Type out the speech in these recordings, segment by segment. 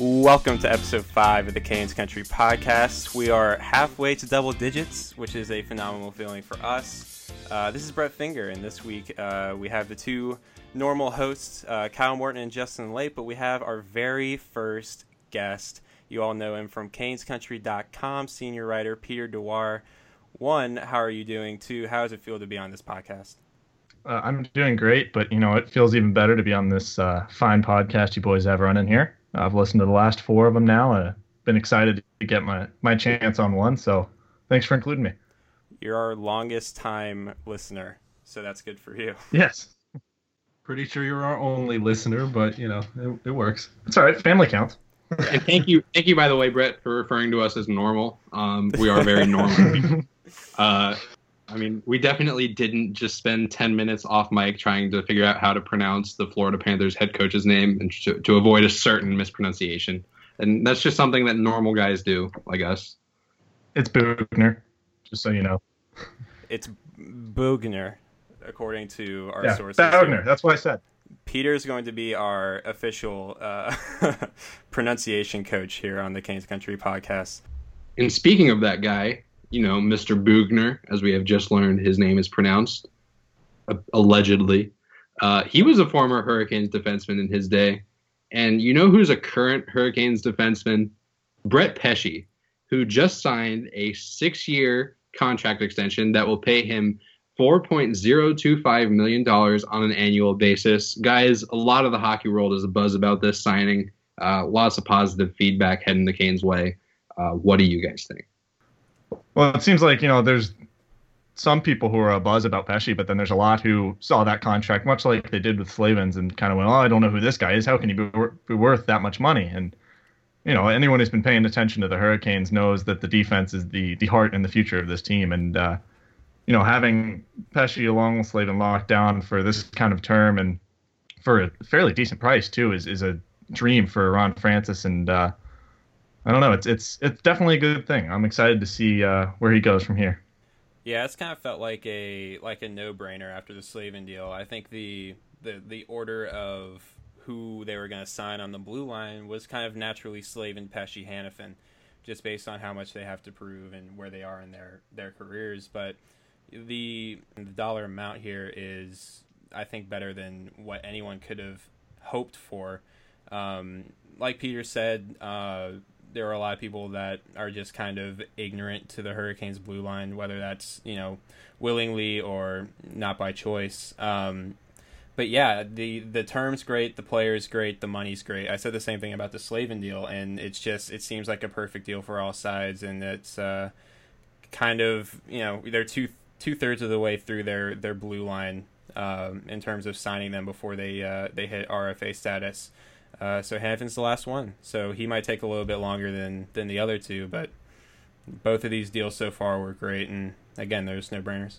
Welcome to episode five of the Canes Country podcast. We are halfway to double digits, which is a phenomenal feeling for us. Uh, this is Brett Finger, and this week uh, we have the two normal hosts, uh, Kyle Morton and Justin Late, but we have our very first guest. You all know him from CanesCountry.com, senior writer Peter Dewar. One, how are you doing? Two, how does it feel to be on this podcast? Uh, I'm doing great, but you know it feels even better to be on this uh, fine podcast you boys have running here. I've listened to the last four of them now. Uh, been excited to get my my chance on one. So thanks for including me. You're our longest time listener, so that's good for you. Yes. Pretty sure you're our only listener, but you know it, it works. It's all right. Family counts. and thank you, thank you, by the way, Brett, for referring to us as normal. Um, we are very normal. uh, I mean, we definitely didn't just spend 10 minutes off mic trying to figure out how to pronounce the Florida Panthers head coach's name and to, to avoid a certain mispronunciation. And that's just something that normal guys do, I guess. It's Boughner, just so you know. It's Boughner, according to our yeah, sources. Boughner, that's what I said. Peter's going to be our official uh, pronunciation coach here on the Canes Country podcast. And speaking of that guy, you know, Mr. Boughner, as we have just learned his name is pronounced, uh, allegedly. Uh, he was a former Hurricanes defenseman in his day. And you know who's a current Hurricanes defenseman? Brett Pesce, who just signed a six year contract extension that will pay him $4.025 million on an annual basis. Guys, a lot of the hockey world is a buzz about this signing. Uh, lots of positive feedback heading the Canes' way. Uh, what do you guys think? Well, it seems like you know there's some people who are a buzz about Pesce, but then there's a lot who saw that contract, much like they did with Slavin's, and kind of went, "Oh, I don't know who this guy is. How can he be, be worth that much money?" And you know, anyone who's been paying attention to the Hurricanes knows that the defense is the the heart and the future of this team. And uh, you know, having Pesce along with Slavin locked down for this kind of term and for a fairly decent price too is is a dream for Ron Francis and. Uh, I don't know. It's it's it's definitely a good thing. I'm excited to see uh, where he goes from here. Yeah, it's kind of felt like a like a no brainer after the Slavin deal. I think the the the order of who they were going to sign on the blue line was kind of naturally Slavin, Pesce, Hanifin, just based on how much they have to prove and where they are in their their careers. But the the dollar amount here is, I think, better than what anyone could have hoped for. Um, like Peter said, uh, there are a lot of people that are just kind of ignorant to the Hurricanes blue line, whether that's you know willingly or not by choice. Um, but yeah, the the terms great, the players great, the money's great. I said the same thing about the Slavin deal, and it's just it seems like a perfect deal for all sides, and it's uh, kind of you know they're two two thirds of the way through their their blue line um, in terms of signing them before they uh, they hit RFA status. Uh, so Hanifin's the last one, so he might take a little bit longer than than the other two, but both of these deals so far were great, and again, there's no brainers.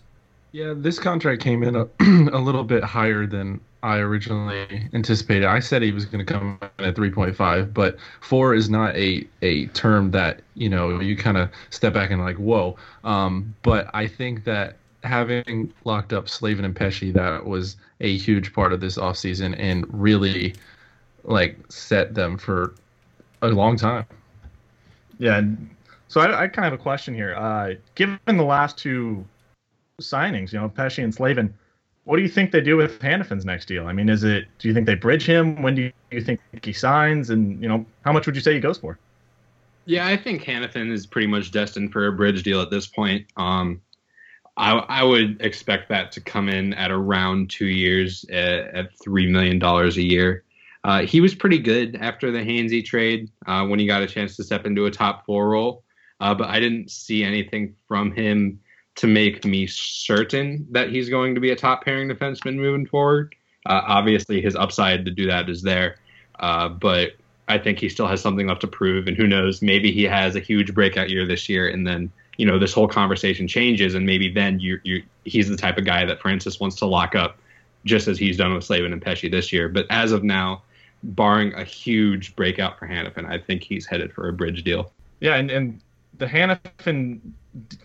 Yeah, this contract came in a, a little bit higher than I originally anticipated. I said he was going to come in at 3.5, but four is not a a term that you know you kind of step back and like whoa. Um, but I think that having locked up Slavin and Pesce, that was a huge part of this offseason and really like set them for a long time. Yeah. So I, I kind of have a question here. Uh, given the last two signings, you know, Pesce and Slavin, what do you think they do with Hanifin's next deal? I mean, is it? Do you think they bridge him? When do you think he signs? And you know, how much would you say he goes for? Yeah, I think Hanifin is pretty much destined for a bridge deal at this point. Um, I, I would expect that to come in at around two years at, at three million dollars a year. Uh, he was pretty good after the Hainsey trade uh, when he got a chance to step into a top four role, uh, but I didn't see anything from him to make me certain that he's going to be a top pairing defenseman moving forward. Uh, obviously, his upside to do that is there, uh, but I think he still has something left to prove. And who knows, maybe he has a huge breakout year this year, and then you know this whole conversation changes, and maybe then you you he's the type of guy that Francis wants to lock up, just as he's done with Slavin and Pesce this year. But as of now, barring a huge breakout for Hanifin, I think he's headed for a bridge deal. Yeah, and and the Hanifin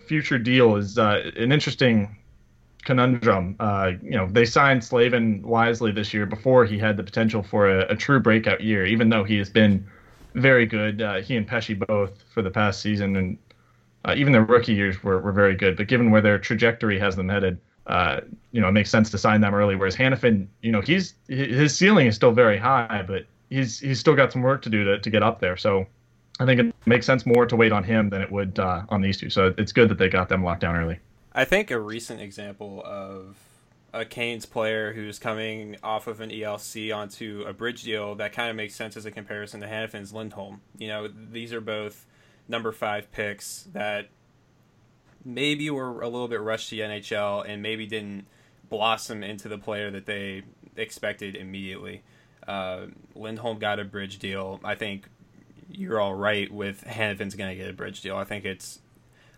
future deal is uh, an interesting conundrum. Uh, you know, they signed Slavin wisely this year before he had the potential for a, a true breakout year, even though he has been very good. Uh, he and Pesce both for the past season, and uh, even their rookie years were, were very good. But given where their trajectory has them headed, uh, you know, it makes sense to sign them early. Whereas Hanifin, you know, he's his ceiling is still very high, but he's he's still got some work to do to, to get up there. So I think it makes sense more to wait on him than it would uh, on these two. So it's good that they got them locked down early. I think a recent example of a Canes player who's coming off of an ELC onto a bridge deal that kind of makes sense as a comparison to Hanifin's Lindholm. You know, these are both number five picks that maybe were a little bit rushed to the NHL and maybe didn't blossom into the player that they expected immediately. Uh, Lindholm got a bridge deal. I think you're all right with Hanifin's going to get a bridge deal. I think it's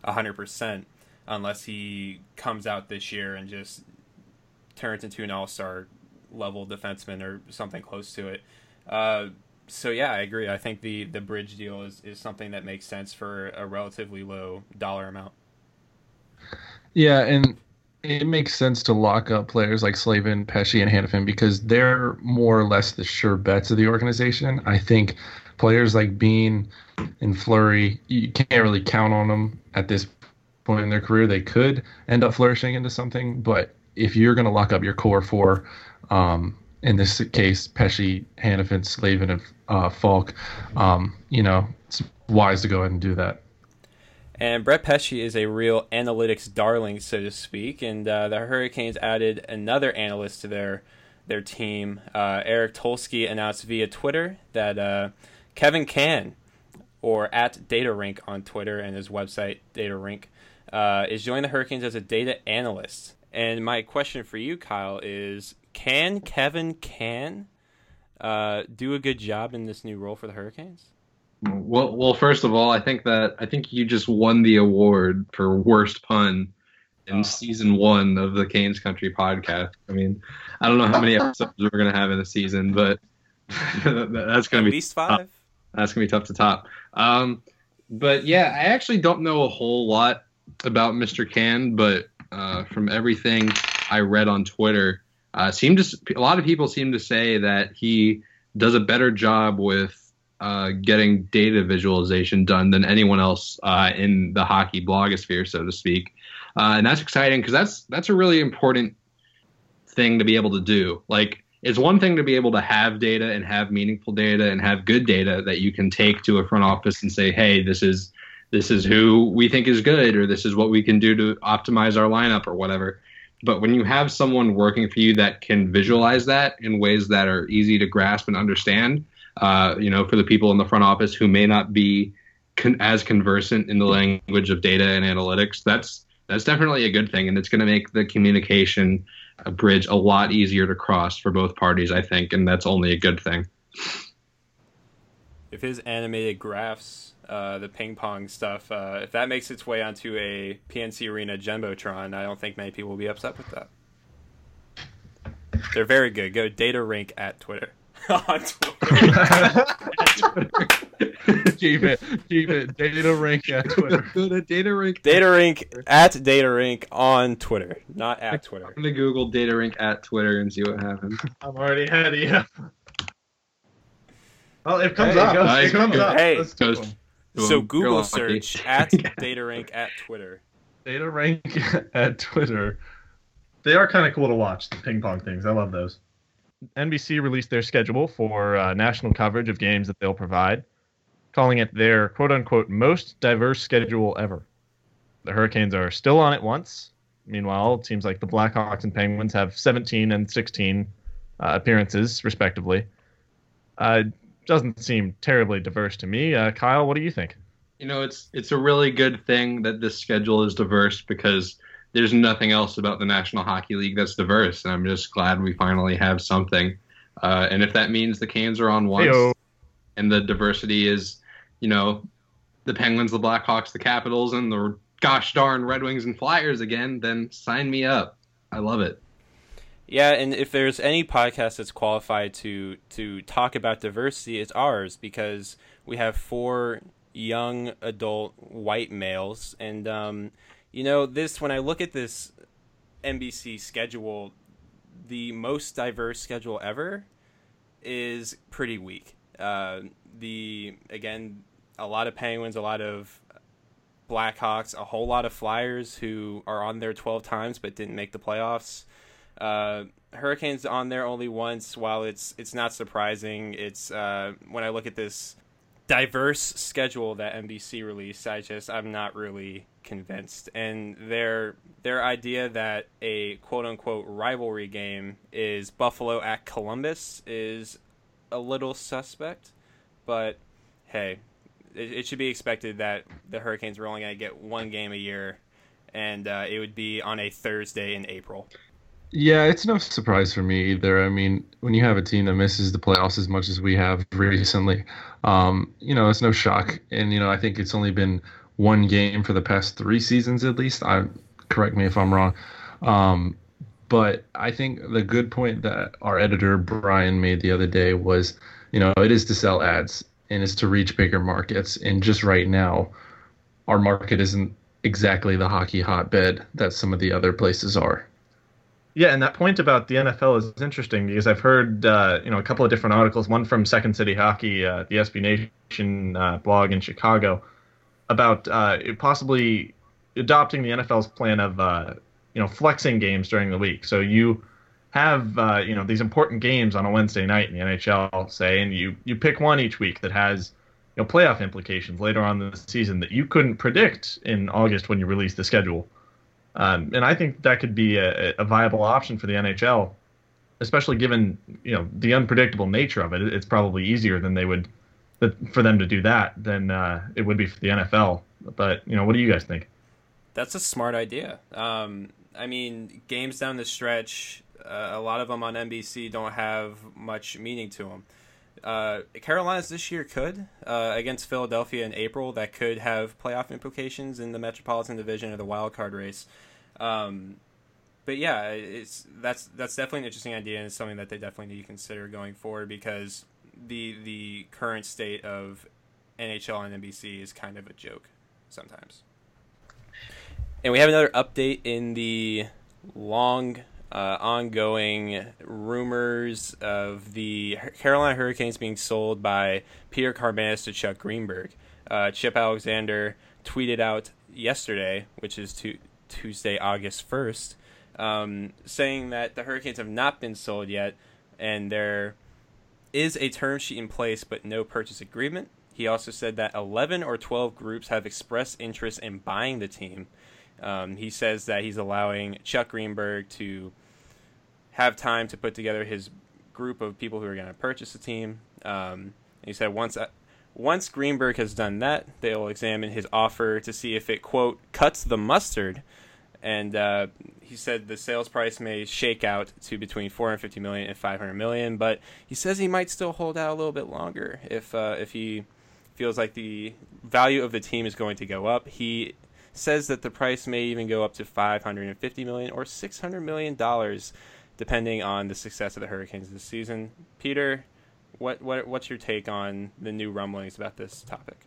100% unless he comes out this year and just turns into an all star level defenseman or something close to it. Uh, so yeah, I agree. I think the, the bridge deal is, is something that makes sense for a relatively low dollar amount. Yeah, and it makes sense to lock up players like Slavin, Pesce, and Hanifin because they're more or less the sure bets of the organization. I think players like Bean and Fleury, you can't really count on them at this point in their career. They could end up flourishing into something, but if you're going to lock up your core four, um, in this case, Pesce, Hanifin, Slavin, and uh, Faulk, um, you know, it's wise to go ahead and do that. And Brett Pesce is a real analytics darling, so to speak. And uh, the Hurricanes added another analyst to their their team. Uh, Eric Tulsky announced via Twitter that uh, Kevin Can, or at DataRink on Twitter and his website DataRink, uh, is joining the Hurricanes as a data analyst. And my question for you, Kyle, is: Can Kevin Can uh, do a good job in this new role for the Hurricanes? Well, well, first of all, I think that I think you just won the award for worst pun in oh. season one of the Canes Country podcast. I mean, I don't know how many episodes we're gonna have in a season, but that's gonna be At be least five. That's gonna be tough to top. Um, but yeah, I actually don't know a whole lot about Mr. Can, but uh, from everything I read on Twitter, uh, seemed to a lot of people seem to say that he does a better job with uh, getting data visualization done than anyone else uh, in the hockey blogosphere, so to speak. Uh, and that's exciting because that's that's a really important thing to be able to do. Like, it's one thing to be able to have data and have meaningful data and have good data that you can take to a front office and say, "Hey, this is this is who we think is good, or this is what we can do to optimize our lineup, or whatever." But when you have someone working for you that can visualize that in ways that are easy to grasp and understand, uh, you know, for the people in the front office who may not be con- as conversant in the language of data and analytics, that's that's definitely a good thing, and it's going to make the communication bridge a lot easier to cross for both parties, I think, and that's only a good thing. If his animated graphs, uh, the ping pong stuff, uh, if that makes its way onto a PNC Arena jumbotron, I don't think many people will be upset with that. They're very good. Go data rank at Twitter. On Twitter. keep it, keep it. Data Rink at Twitter. Go to Data Rink. Data Rink at Data Rink on Twitter, not at Twitter. I'm gonna Google Data Rink at Twitter and see what happens. I'm already ahead of you. Well, it comes hey, up. It, it comes up. Hey, goes, so Google search at Data Rink at Twitter. Data rank at Twitter. They are kind of cool to watch. The ping pong things. I love those. NBC released their schedule for uh, national coverage of games that they'll provide, calling it their quote unquote most diverse schedule ever. The Hurricanes are still on it once. Meanwhile, it seems like the Blackhawks and Penguins have 17 and 16 uh, appearances, respectively. Uh, doesn't seem terribly diverse to me. Uh, Kyle, what do you think? You know, it's it's a really good thing that this schedule is diverse because there's nothing else about the National Hockey League that's diverse, and I'm just glad we finally have something. Uh, and if that means the Canes are on once, Heyo. and the diversity is, you know, the Penguins, the Blackhawks, the Capitals, and the gosh darn Red Wings and Flyers again, then sign me up. I love it. Yeah, and if there's any podcast that's qualified to to talk about diversity, it's ours because we have four young adult white males, and um, you know this. When I look at this NBC schedule, the most diverse schedule ever is pretty weak. Uh, the again, a lot of Penguins, a lot of Blackhawks, a whole lot of Flyers who are on there 12 times but didn't make the playoffs. Uh, Hurricanes on there only once. While it's it's not surprising, it's uh, when I look at this diverse schedule that NBC released, I just I'm not really convinced. And their their idea that a quote unquote rivalry game is Buffalo at Columbus is a little suspect, but hey, it, it should be expected that the Hurricanes were only going to get one game a year, and uh, it would be on a Thursday in April. Yeah, it's no surprise for me either. I mean, when you have a team that misses the playoffs as much as we have recently, um, you know, it's no shock. And you know, I think it's only been one game for the past three seasons at least. I correct me if I'm wrong. Um, but I think the good point that our editor Brian made the other day was, you know, it is to sell ads and it's to reach bigger markets. And just right now, our market isn't exactly the hockey hotbed that some of the other places are. Yeah, and that point about the NFL is interesting because I've heard uh, you know a couple of different articles. One from Second City Hockey, uh, the SB Nation uh, blog in Chicago, about uh, possibly adopting the NFL's plan of uh, you know flexing games during the week. So you have uh, you know these important games on a Wednesday night in the NHL, say, and you you pick one each week that has you know playoff implications later on in the season that you couldn't predict in August when you release the schedule. Um, and I think that could be a, a, viable option for the NHL, especially given you know the unpredictable nature of it. It's probably easier than they would for them to do that than uh, it would be for the NFL. But you know, what do you guys think? That's a smart idea. Um, I mean, games down the stretch, uh, a lot of them on NBC don't have much meaning to them. Uh, Carolina's this year could uh, against Philadelphia in April. That could have playoff implications in the Metropolitan Division or the wild card race. Um, but yeah, it's that's that's definitely an interesting idea and it's something that they definitely need to consider going forward because the the current state of NHL and NBC is kind of a joke sometimes. And we have another update in the long uh, ongoing rumors of the Carolina Hurricanes being sold by Peter Karmanos to Chuck Greenberg. Uh, Chip Alexander tweeted out yesterday, which is to Tuesday, August 1st, um, saying that the Hurricanes have not been sold yet and there is a term sheet in place but no purchase agreement. He also said that 11 or 12 groups have expressed interest in buying the team. Um, he says that he's allowing Chuck Greenberg to have time to put together his group of people who are going to purchase the team. Um, he said once uh, once Greenberg has done that, they'll examine his offer to see if it quote cuts the mustard and uh, he said the sales price may shake out to between 450 million and 500 million, but he says he might still hold out a little bit longer if uh, if he feels like the value of the team is going to go up. He says that the price may even go up to 550 million or 600 million dollars, depending on the success of the Hurricanes this season. Peter, what what what's your take on the new rumblings about this topic?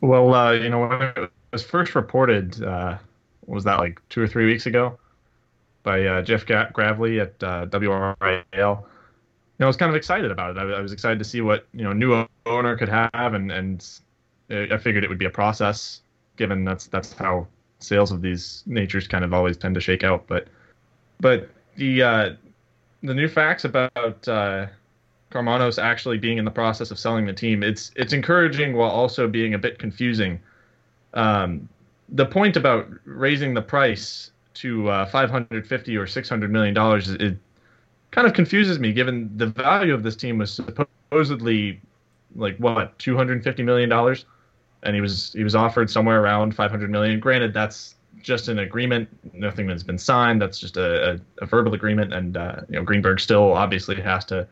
Well, uh, you know, when it was first reported. Uh was that like two or three weeks ago by uh, Jeff Gravley at uh, WRAL. You know, I was kind of excited about it. I, I, was excited to see what you know new owner could have, and and I figured it would be a process, given that's that's how sales of these natures kind of always tend to shake out. But but the uh, the new facts about Karmanos actually being in the process of selling the team, it's it's encouraging while also being a bit confusing. Um, the point about raising the price to uh, 550 or 600 million dollars it kind of confuses me given the value of this team was supposedly like what 250 million dollars and he was he was offered somewhere around 500 million granted that's just an agreement. Nothing has been signed. That's just a, a, a verbal agreement, and uh, you know Greenberg still obviously has to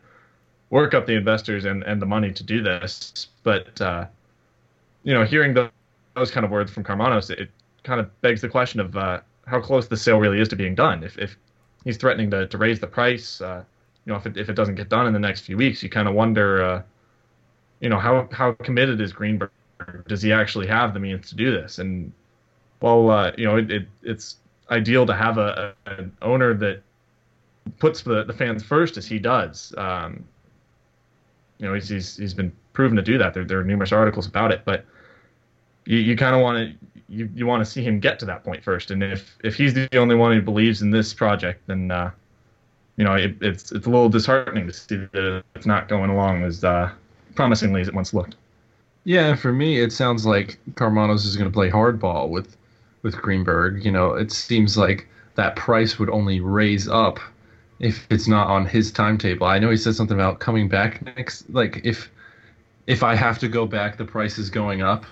work up the investors and, and the money to do this. But uh, you know, hearing the, those kind of words from Karmanos, it kind of begs the question of uh, how close the sale really is to being done. If if he's threatening to, to raise the price, uh, you know, if it if it doesn't get done in the next few weeks, you kind of wonder, uh, you know, how how committed is Greenberg? Does he actually have the means to do this? And well, uh, you know, it, it, it's ideal to have a, an owner that puts the, the fans first as he does. Um, you know, he's, he's he's been proven to do that. There there are numerous articles about it, but you, you kind of want to you, you want to see him get to that point first. And if if he's the only one who believes in this project, then uh, you know it, it's it's a little disheartening to see that it's not going along as uh, promisingly as it once looked. Yeah, for me, it sounds like Karmanos is going to play hardball with with Greenberg. You know, it seems like that price would only raise up if it's not on his timetable. I know he said something about coming back next. Like if if I have to go back, the price is going up,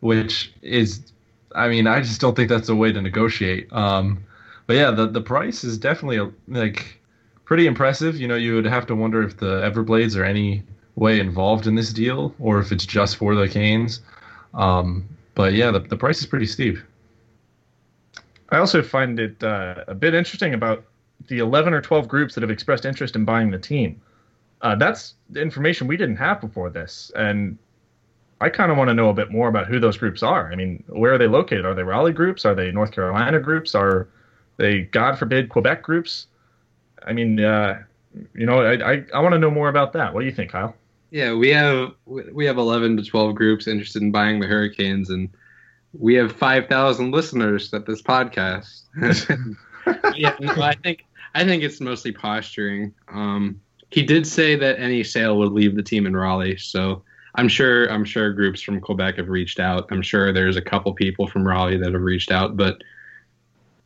which is, I mean, I just don't think that's a way to negotiate. Um, but yeah, the the price is definitely a, like pretty impressive. You know, you would have to wonder if the Everblades are any way involved in this deal or if it's just for the Canes. Um, but yeah, the the price is pretty steep. I also find it uh, a bit interesting about the 11 or 12 groups that have expressed interest in buying the team. Uh, that's the information we didn't have before this, and I kind of want to know a bit more about who those groups are. I mean, where are they located? Are they Raleigh groups? Are they North Carolina groups? Are they, God forbid, Quebec groups? I mean, uh, you know, I, I, I want to know more about that. What do you think, Kyle? Yeah, we have we have 11 to 12 groups interested in buying the Hurricanes, and we have 5,000 listeners at this podcast. yeah, no, I think I think it's mostly posturing. Um, he did say that any sale would leave the team in Raleigh, so I'm sure I'm sure groups from Quebec have reached out. I'm sure there's a couple people from Raleigh that have reached out, but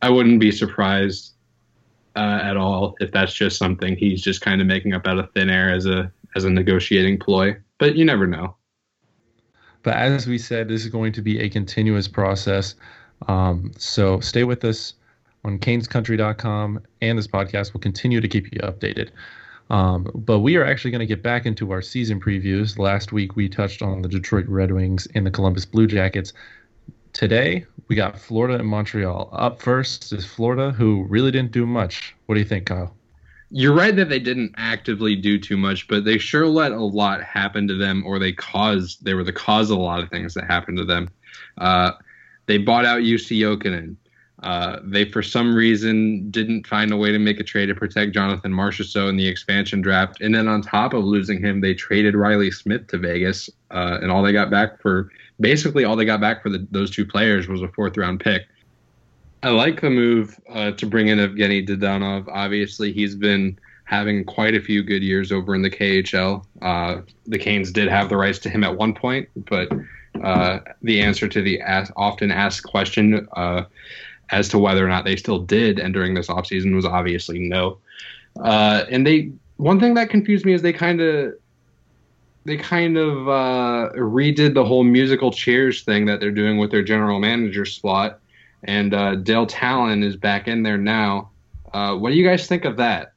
I wouldn't be surprised uh, at all if that's just something he's just kind of making up out of thin air as a as a negotiating ploy. But you never know. But as we said, this is going to be a continuous process. Um, so stay with us on canescountry.com, and this podcast will continue to keep you updated. Um, but we are actually going to get back into our season previews. Last week we touched on the Detroit Red Wings and the Columbus Blue Jackets. Today we got Florida and Montreal. Up first is Florida, who really didn't do much. What do you think, Kyle? You're right that they didn't actively do too much, but they sure let a lot happen to them, or they caused they were the cause of a lot of things that happened to them. Uh, they bought out Jussi Jokinen. Uh, they, for some reason, didn't find a way to make a trade to protect Jonathan Marchessault in the expansion draft. And then on top of losing him, they traded Reilly Smith to Vegas, uh, and all they got back for basically all they got back for the, those two players was a fourth round pick. I like the move uh, to bring in Evgeny Dadonov. Obviously, he's been having quite a few good years over in the KHL. Uh, the Canes did have the rights to him at one point, but uh, the answer to the often asked question uh, as to whether or not they still did entering this offseason was obviously no. Uh, and they one thing that confused me is they kind of they kind of uh, redid the whole musical chairs thing that they're doing with their general manager slot and uh, Dale Tallon is back in there now. Uh, what do you guys think of that?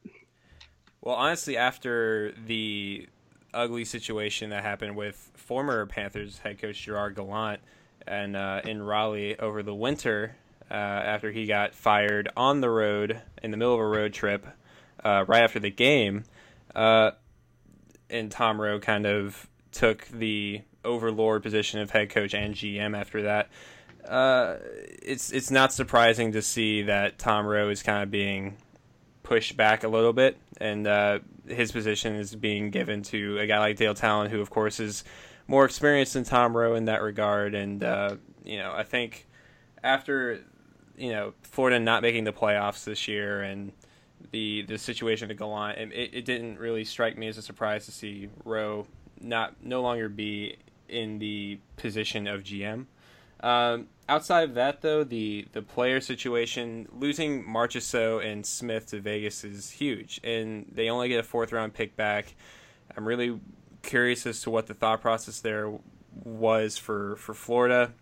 Well, honestly, after the ugly situation that happened with former Panthers head coach Gerard Gallant and uh, in Raleigh over the winter, uh, after he got fired on the road in the middle of a road trip, uh, right after the game, uh, and Tom Rowe kind of took the overlord position of head coach and GM after that uh, it's it's not surprising to see that Tom Rowe is kind of being pushed back a little bit, and uh, his position is being given to a guy like Dale Tallon, who of course is more experienced than Tom Rowe in that regard. And you know, I think after you know Florida not making the playoffs this year and the the situation to go on, it, it didn't really strike me as a surprise to see Rowe not no longer be in the position of GM. Um, outside of that, though, the the player situation, losing Marchessault and Smith to Vegas is huge, and they only get a fourth round pick back. I'm really curious as to what the thought process there was for for Florida.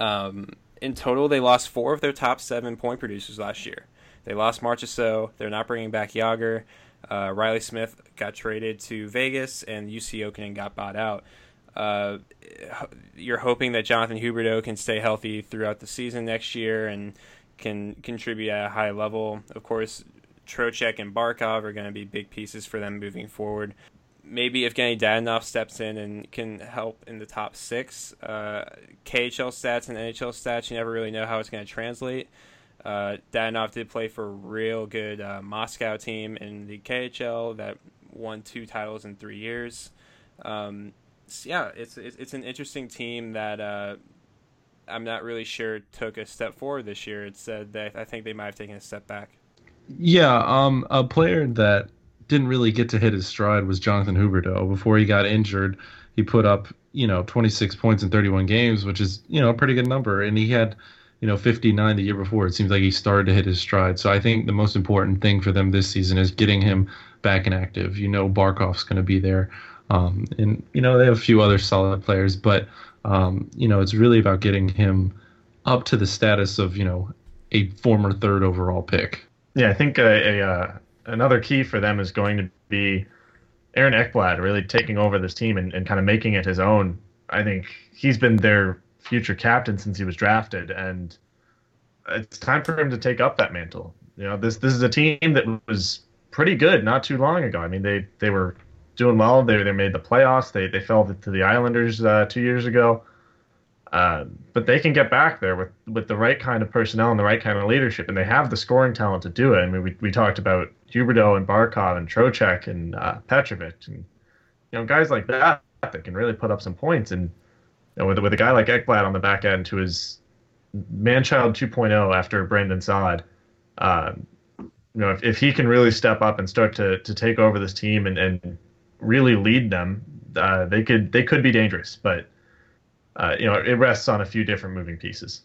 Um, in total, they lost four of their top seven point producers last year. They lost Marchessault. They're not bringing back Jagr. Uh, Reilly Smith got traded to Vegas, and Jussi Jokinen got bought out. Uh, you're hoping that Jonathan Huberdeau can stay healthy throughout the season next year and can contribute at a high level. Of course, Trocheck and Barkov are going to be big pieces for them moving forward. Maybe if Evgeny Dadonov steps in and can help in the top six, uh, KHL stats and NHL stats, you never really know how it's going to translate. Uh, did play for a real good uh, Moscow team in the KHL that won two titles in three years. Um, so yeah, it's, it's, it's an interesting team that uh, I'm not really sure took a step forward this year. It said that I think they might have taken a step back. Yeah, um, a player that didn't really get to hit his stride was Jonathan Huberdeau. Before he got injured, he put up you know 26 points in 31 games, which is you know a pretty good number, and he had you know 59 the year before. It seems like he started to hit his stride. So I think the most important thing for them this season is getting him back and active. You know Barkov's going to be there, um, and you know they have a few other solid players, but um, you know it's really about getting him up to the status of you know a former third overall pick. Yeah, I think a, a uh, another key for them is going to be Aaron Ekblad really taking over this team and, and kind of making it his own. I think he's been their future captain since he was drafted, and it's time for him to take up that mantle. You know, this this is a team that was pretty good not too long ago. I mean, they they were doing well. They they made the playoffs. They they fell to the Islanders uh, two years ago. Uh, but they can get back there with, with the right kind of personnel and the right kind of leadership, and they have the scoring talent to do it. I mean, we, we talked about Huberdeau and Barkov and Trocheck and uh, Petrovic, and you know guys like that that can really put up some points. And you know, with with a guy like Ekblad on the back end, who is manchild 2.0 after Brandon Saad, um, you know, if, if he can really step up and start to to take over this team and, and really lead them, uh, they could they could be dangerous, but uh, you know, it rests on a few different moving pieces.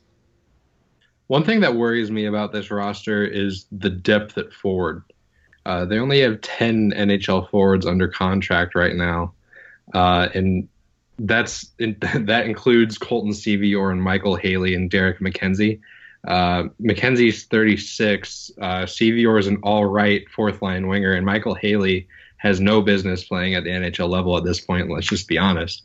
One thing that worries me about this roster is the depth at forward. Uh, they only have 10 NHL forwards under contract right now. Uh, and that's that includes Colton Sceviour and Michael Haley and Derek MacKenzie. Uh, MacKenzie's 36. Uh, Sceviour is an all right fourth line winger, and Michael Haley has no business playing at the NHL level at this point. Let's just be honest.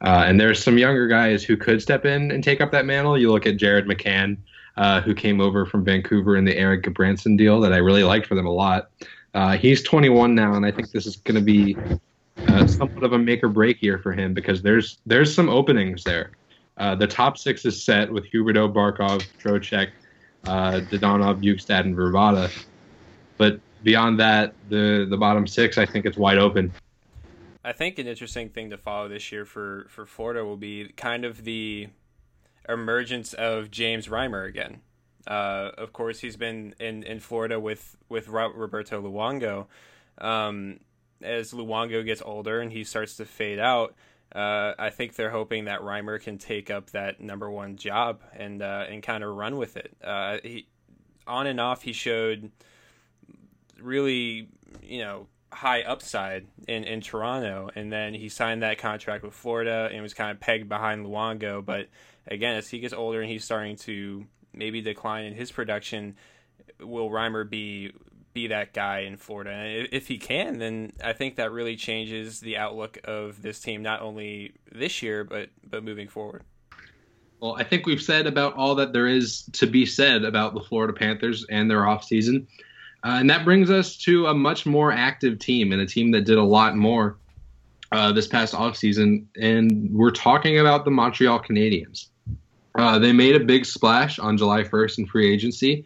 Uh, and there's some younger guys who could step in and take up that mantle. You look at Jared McCann, uh, who came over from Vancouver in the Erik Gudbranson deal that I really liked for them a lot. Uh, he's 21 now, and I think this is going to be uh, somewhat of a make or break year for him because there's there's some openings there. Uh, the top six is set with Huberdeau, Barkov, Trocheck, uh, Dadonov, Bjugstad, and Vrbata. But beyond that, the the bottom six, I think it's wide open. I think an interesting thing to follow this year for for Florida will be kind of the emergence of James Reimer again. Uh, of course, he's been in, in Florida with with Roberto Luongo. Um, as Luongo gets older and he starts to fade out, uh, I think they're hoping that Reimer can take up that number one job and uh, and kind of run with it. Uh, he on and off he showed really you know high upside in, in Toronto, and then he signed that contract with Florida and was kind of pegged behind Luongo. But again, as he gets older and he's starting to maybe decline in his production, will Reimer be be that guy in Florida? And if he can, then I think that really changes the outlook of this team, not only this year but but moving forward. Well, I think we've said about all that there is to be said about the Florida Panthers and their offseason. Uh, and that brings us to a much more active team and a team that did a lot more uh, this past offseason. And we're talking about the Montreal Canadiens. Uh, they made a big splash on July 1st in free agency,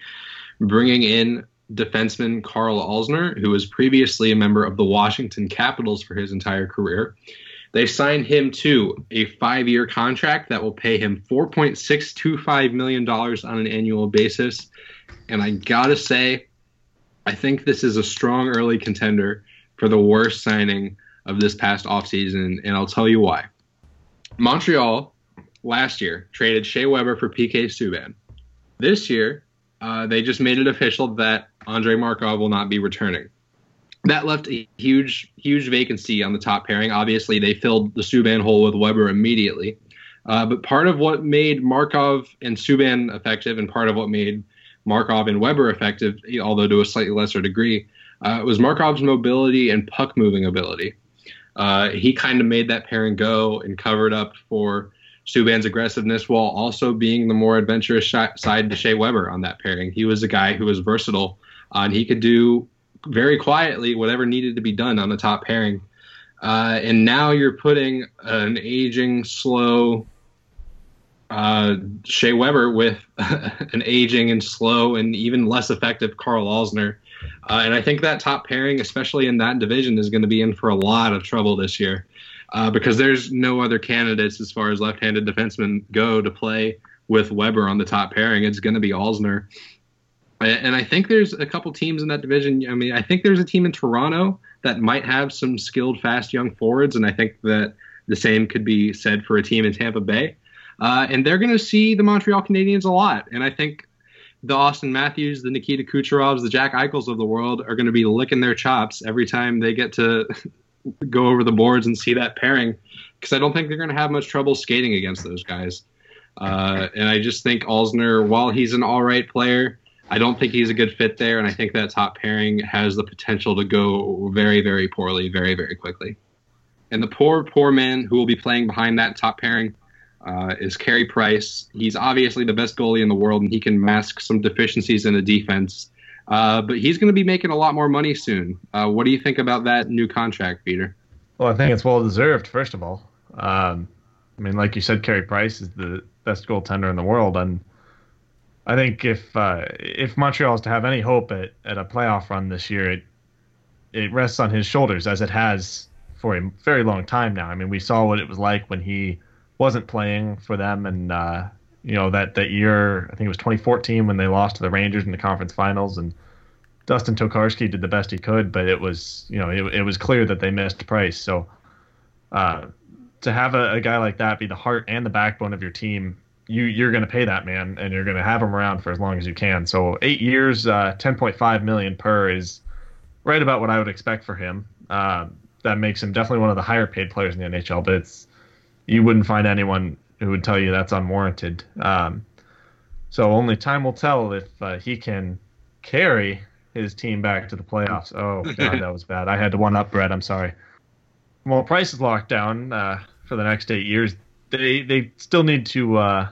bringing in defenseman Carl Alzner, who was previously a member of the Washington Capitals for his entire career. They signed him to a five year contract that will pay him $4.625 million on an annual basis. And I got to say, I think this is a strong early contender for the worst signing of this past offseason, and I'll tell you why. Montreal last year traded Shea Weber for PK Subban. This year, uh, they just made it official that Andrei Markov will not be returning. That left a huge, huge vacancy on the top pairing. Obviously, they filled the Subban hole with Weber immediately. Uh, but part of what made Markov and Subban effective, and part of what made Markov and Weber effective, although to a slightly lesser degree, uh, was Markov's mobility and puck moving ability. Uh, he kind of made that pairing go and covered up for Subban's aggressiveness while also being the more adventurous sh- side to Shea Weber on that pairing. He was a guy who was versatile uh, and he could do very quietly whatever needed to be done on the top pairing. Uh, and now you're putting an aging, slow uh, Shea Weber with an aging and slow and even less effective Carl Alzner. Uh, and I think that top pairing, especially in that division, is going to be in for a lot of trouble this year uh, because there's no other candidates as far as left-handed defensemen go to play with Weber on the top pairing. It's going to be Alzner. And I think there's a couple teams in that division. I mean, I think there's a team in Toronto that might have some skilled, fast young forwards, and I think that the same could be said for a team in Tampa Bay. Uh, and they're going to see the Montreal Canadiens a lot. And I think the Auston Matthews, the Nikita Kucherovs, the Jack Eichels of the world are going to be licking their chops every time they get to go over the boards and see that pairing because I don't think they're going to have much trouble skating against those guys. Uh, and I just think Alzner, while he's an all right player, I don't think he's a good fit there. And I think that top pairing has the potential to go very, very poorly, very, very quickly. And the poor, poor man who will be playing behind that top pairing uh, is Carey Price. He's obviously the best goalie in the world, and he can mask some deficiencies in the defense. Uh, but he's going to be making a lot more money soon. Uh, what do you think about that new contract, Peter? Well, I think it's well deserved. First of all, um, I mean, like you said, Carey Price is the best goaltender in the world, and I think if uh, if Montreal is to have any hope at, at a playoff run this year, it it rests on his shoulders as it has for a very long time now. I mean, we saw what it was like when he wasn't playing for them, and uh, you know that that year I think it was 2014 when they lost to the Rangers in the conference finals, and Dustin Tokarski did the best he could, but it was you know it, it was clear that they missed Price. So uh, to have a, a, guy like that be the heart and the backbone of your team, you you're going to pay that man, and you're going to have him around for as long as you can. So eight years, uh, 10.5 million per is right about what I would expect for him. Uh, that makes him definitely one of the higher paid players in the NHL, but it's you wouldn't find anyone who would tell you that's unwarranted. Um, so only time will tell if uh, he can carry his team back to the playoffs. Oh god, that was bad. I had to one up Brett. I'm sorry. Well, Price is locked down uh, for the next eight years. They they still need to, uh,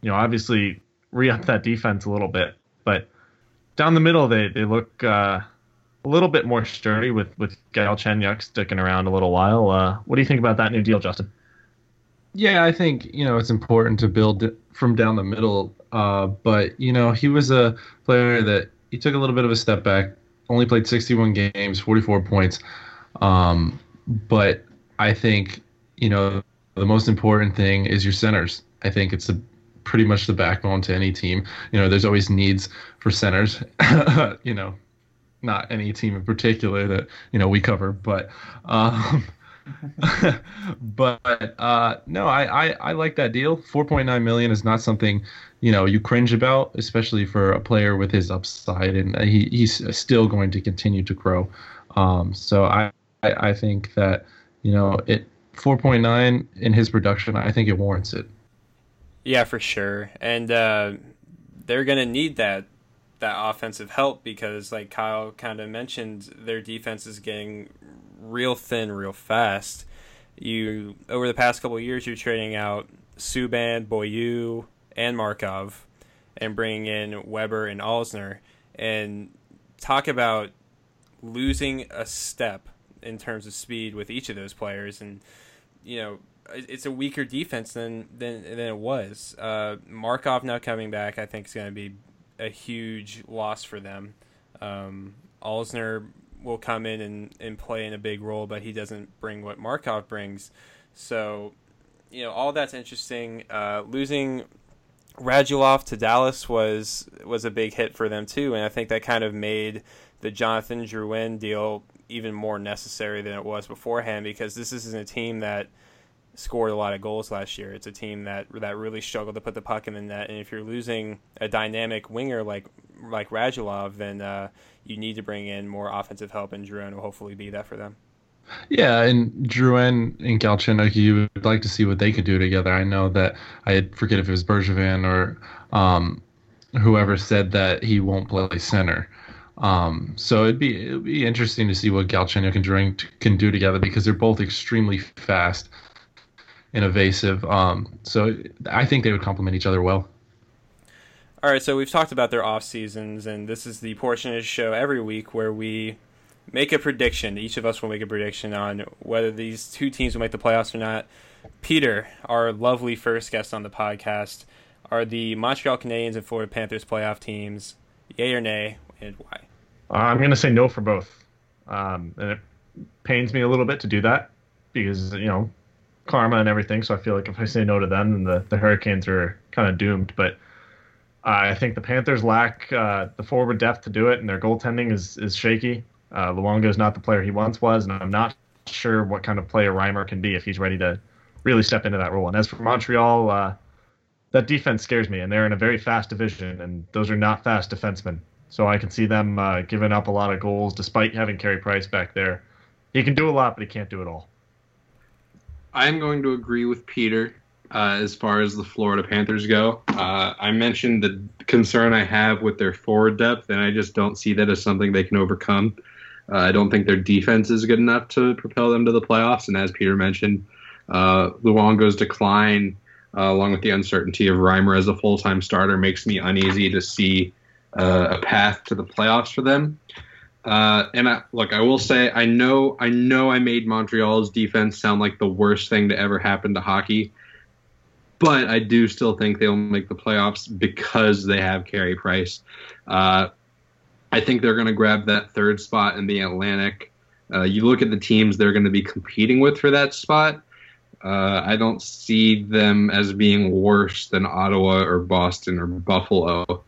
you know, obviously re up that defense a little bit, but down the middle they they look uh, a little bit more sturdy with with Galchenyuk sticking around a little while. Uh, what do you think about that new deal, Justin? Yeah, I think you know it's important to build from down the middle. Uh, but you know, he was a player that he took a little bit of a step back. Only played 61 games, 44 points. Um, but I think you know the most important thing is your centers. I think it's a, pretty much the backbone to any team. You know, there's always needs for centers. you know, not any team in particular that you know we cover, but. Um, but uh, no, I, I, I like that deal. 4.9 million is not something you know you cringe about, especially for a player with his upside, and he, he's still going to continue to grow. Um, so I, I, I think that you know it 4.9 in his production, I think it warrants it. Yeah, for sure, and uh, they're gonna need that that offensive help because, like Kyle kind of mentioned, their defense is getting real thin real fast. You over the past couple years, you're trading out Subban, Beaulieu, and Markov, and bringing in Weber and Alzner, and talk about losing a step in terms of speed with each of those players, and you know it's a weaker defense than than than it was. Uh, Markov now coming back, I think, is going to be a huge loss for them. Um, Alzner will come in and, and play in a big role, but he doesn't bring what Markov brings. So, you know, all that's interesting. Uh, losing Radulov to Dallas was was a big hit for them too, and I think that kind of made the Jonathan Drouin deal even more necessary than it was beforehand because this isn't a team that scored a lot of goals last year. It's a team that that really struggled to put the puck in the net, and if you're losing a dynamic winger like like Radulov, then uh, you need to bring in more offensive help, and Drouin will hopefully be that for them. Yeah, and Drouin and Galchenyuk, you would like to see what they could do together. I know that I forget if it was Bergevin or um, whoever said that he won't play center. Um, so it'd be it'd be interesting to see what Galchenyuk and Drouin can do together because they're both extremely fast and evasive. Um, so I think they would complement each other well. All right, so we've talked about their off seasons, and this is the portion of the show every week where we make a prediction. Each of us will make a prediction on whether these two teams will make the playoffs or not. Peter, our lovely first guest on the podcast, are the Montreal Canadiens and Florida Panthers playoff teams, yay or nay, and why? Uh, I'm going to say no for both. Um, and it pains me a little bit to do that because, you know, karma and everything. So I feel like if I say no to them, then the, the Hurricanes are kind of doomed. But I think the Panthers lack uh, the forward depth to do it, and their goaltending is is shaky. Uh, Luongo is not the player he once was, and I'm not sure what kind of player Reimer can be if he's ready to really step into that role. And as for Montreal, uh, that defense scares me, and they're in a very fast division, and those are not fast defensemen. So I can see them uh, giving up a lot of goals, despite having Carey Price back there. He can do a lot, but he can't do it all. I'm going to agree with Peter uh, as far as the Florida Panthers go. Uh, I mentioned the concern I have with their forward depth, and I just don't see that as something they can overcome. Uh, I don't think their defense is good enough to propel them to the playoffs. And as Peter mentioned, uh, Luongo's decline, uh, along with the uncertainty of Reimer as a full time starter, makes me uneasy to see uh, a path to the playoffs for them. Uh, and I, look, I will say, I know, I know, I made Montreal's defense sound like the worst thing to ever happen to hockey, but I do still think they'll make the playoffs because they have Carey Price. Uh, I think they're going to grab that third spot in the Atlantic. Uh, you look at the teams they're going to be competing with for that spot. Uh, I don't see them as being worse than Ottawa or Boston or Buffalo.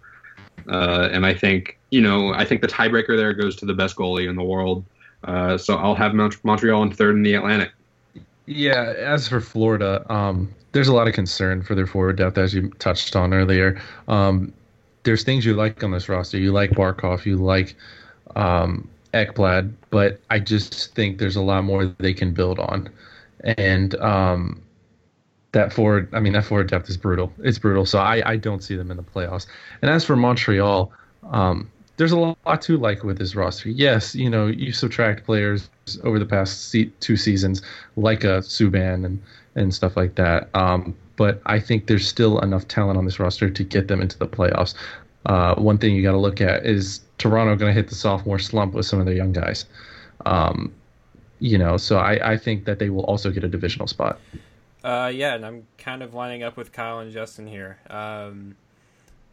Uh, and I think you know I think the tiebreaker there goes to the best goalie in the world. Uh, so I'll have Mont- Montreal in third in the Atlantic. Yeah, as for Florida, um, there's a lot of concern for their forward depth, as you touched on earlier. Um, there's things you like on this roster. You like Barkov, you like um, Ekblad, but I just think there's a lot more they can build on. And um, that forward, I mean, that forward depth is brutal. It's brutal. So I, I don't see them in the playoffs. And as for Montreal, um, there's a lot to like with this roster. Yes, you know, you subtract players over the past two seasons, like a Subban and, and stuff like that. Um, but I think there's still enough talent on this roster to get them into the playoffs. Uh, one thing you got to look at is Toronto going to hit the sophomore slump with some of their young guys. Um, you know, so I, I think that they will also get a divisional spot. Uh, yeah, and I'm kind of lining up with Kyle and Justin here. Um,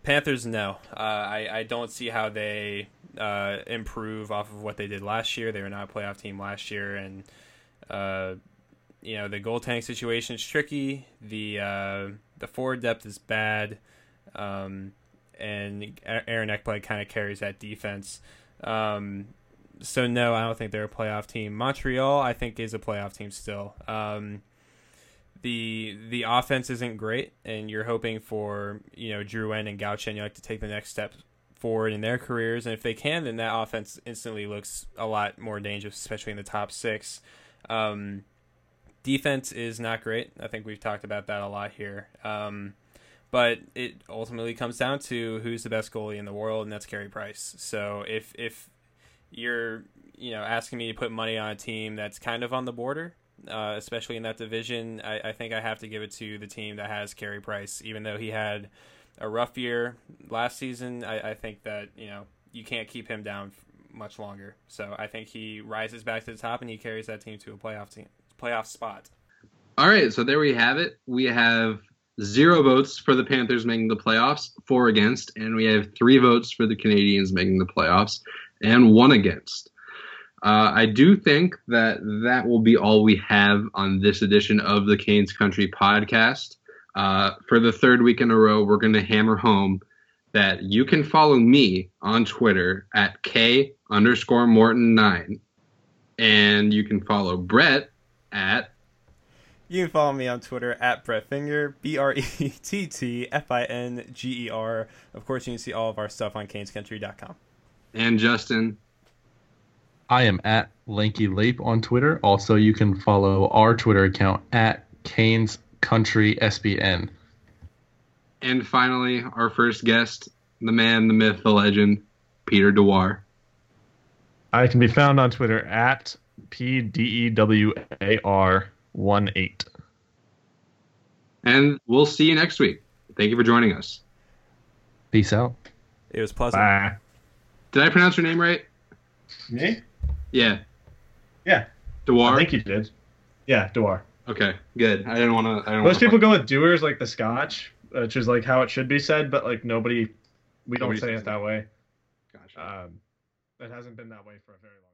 Panthers, no. Uh, I, I don't see how they uh, improve off of what they did last year. They were not a playoff team last year, and uh, you know the goaltending situation is tricky. The uh, the forward depth is bad, um, and Aaron Ekblad kind of carries that defense. Um, so no, I don't think they're a playoff team. Montreal, I think, is a playoff team still. Um, the the offense isn't great, and you're hoping for you know Drouin and Galchenyuk to take the next step forward in their careers, and if they can, then that offense instantly looks a lot more dangerous, especially in the top six. Um, defense is not great. I think we've talked about that a lot here. Um, but it ultimately comes down to who's the best goalie in the world, and that's Carey Price. So if if you're you know asking me to put money on a team that's kind of on the border, uh, especially in that division. I, I, think I have to give it to the team that has Carey Price, even though he had a rough year last season. I, I think that you know you can't keep him down much longer. So I think he rises back to the top and he carries that team to a playoff team playoff spot. All right, so there we have it. We have zero votes for the Panthers making the playoffs, four against, and we have three votes for the Canadiens making the playoffs, and one against. Uh, I do think that that will be all we have on this edition of the Canes Country podcast. Uh, for the third week in a row, we're going to hammer home that you can follow me on Twitter at K underscore Morton9. And you can follow Brett at. You can follow me on Twitter at Brett Finger, B R E T T F I N G E R. Of course, you can see all of our stuff on CanesCountry.com. And Justin I am at Lanky Lape on Twitter. Also, you can follow our Twitter account at Canes Country SBN. And finally, our first guest, the man, the myth, the legend, Peter Dewar. I can be found on Twitter at P D E W A R 1 8. And we'll see you next week. Thank you for joining us. Peace out. It was pleasant. Bye. Did I pronounce your name right? Me? Yeah. Yeah. Dewar? I think you did. Yeah, Dewar. Okay, good. I didn't want to. I don't Most people go with Dewar's like the Scotch, which is like how it should be said, but like nobody, we don't Nobody say it that way. Gotcha. Um, it hasn't been that way for a very long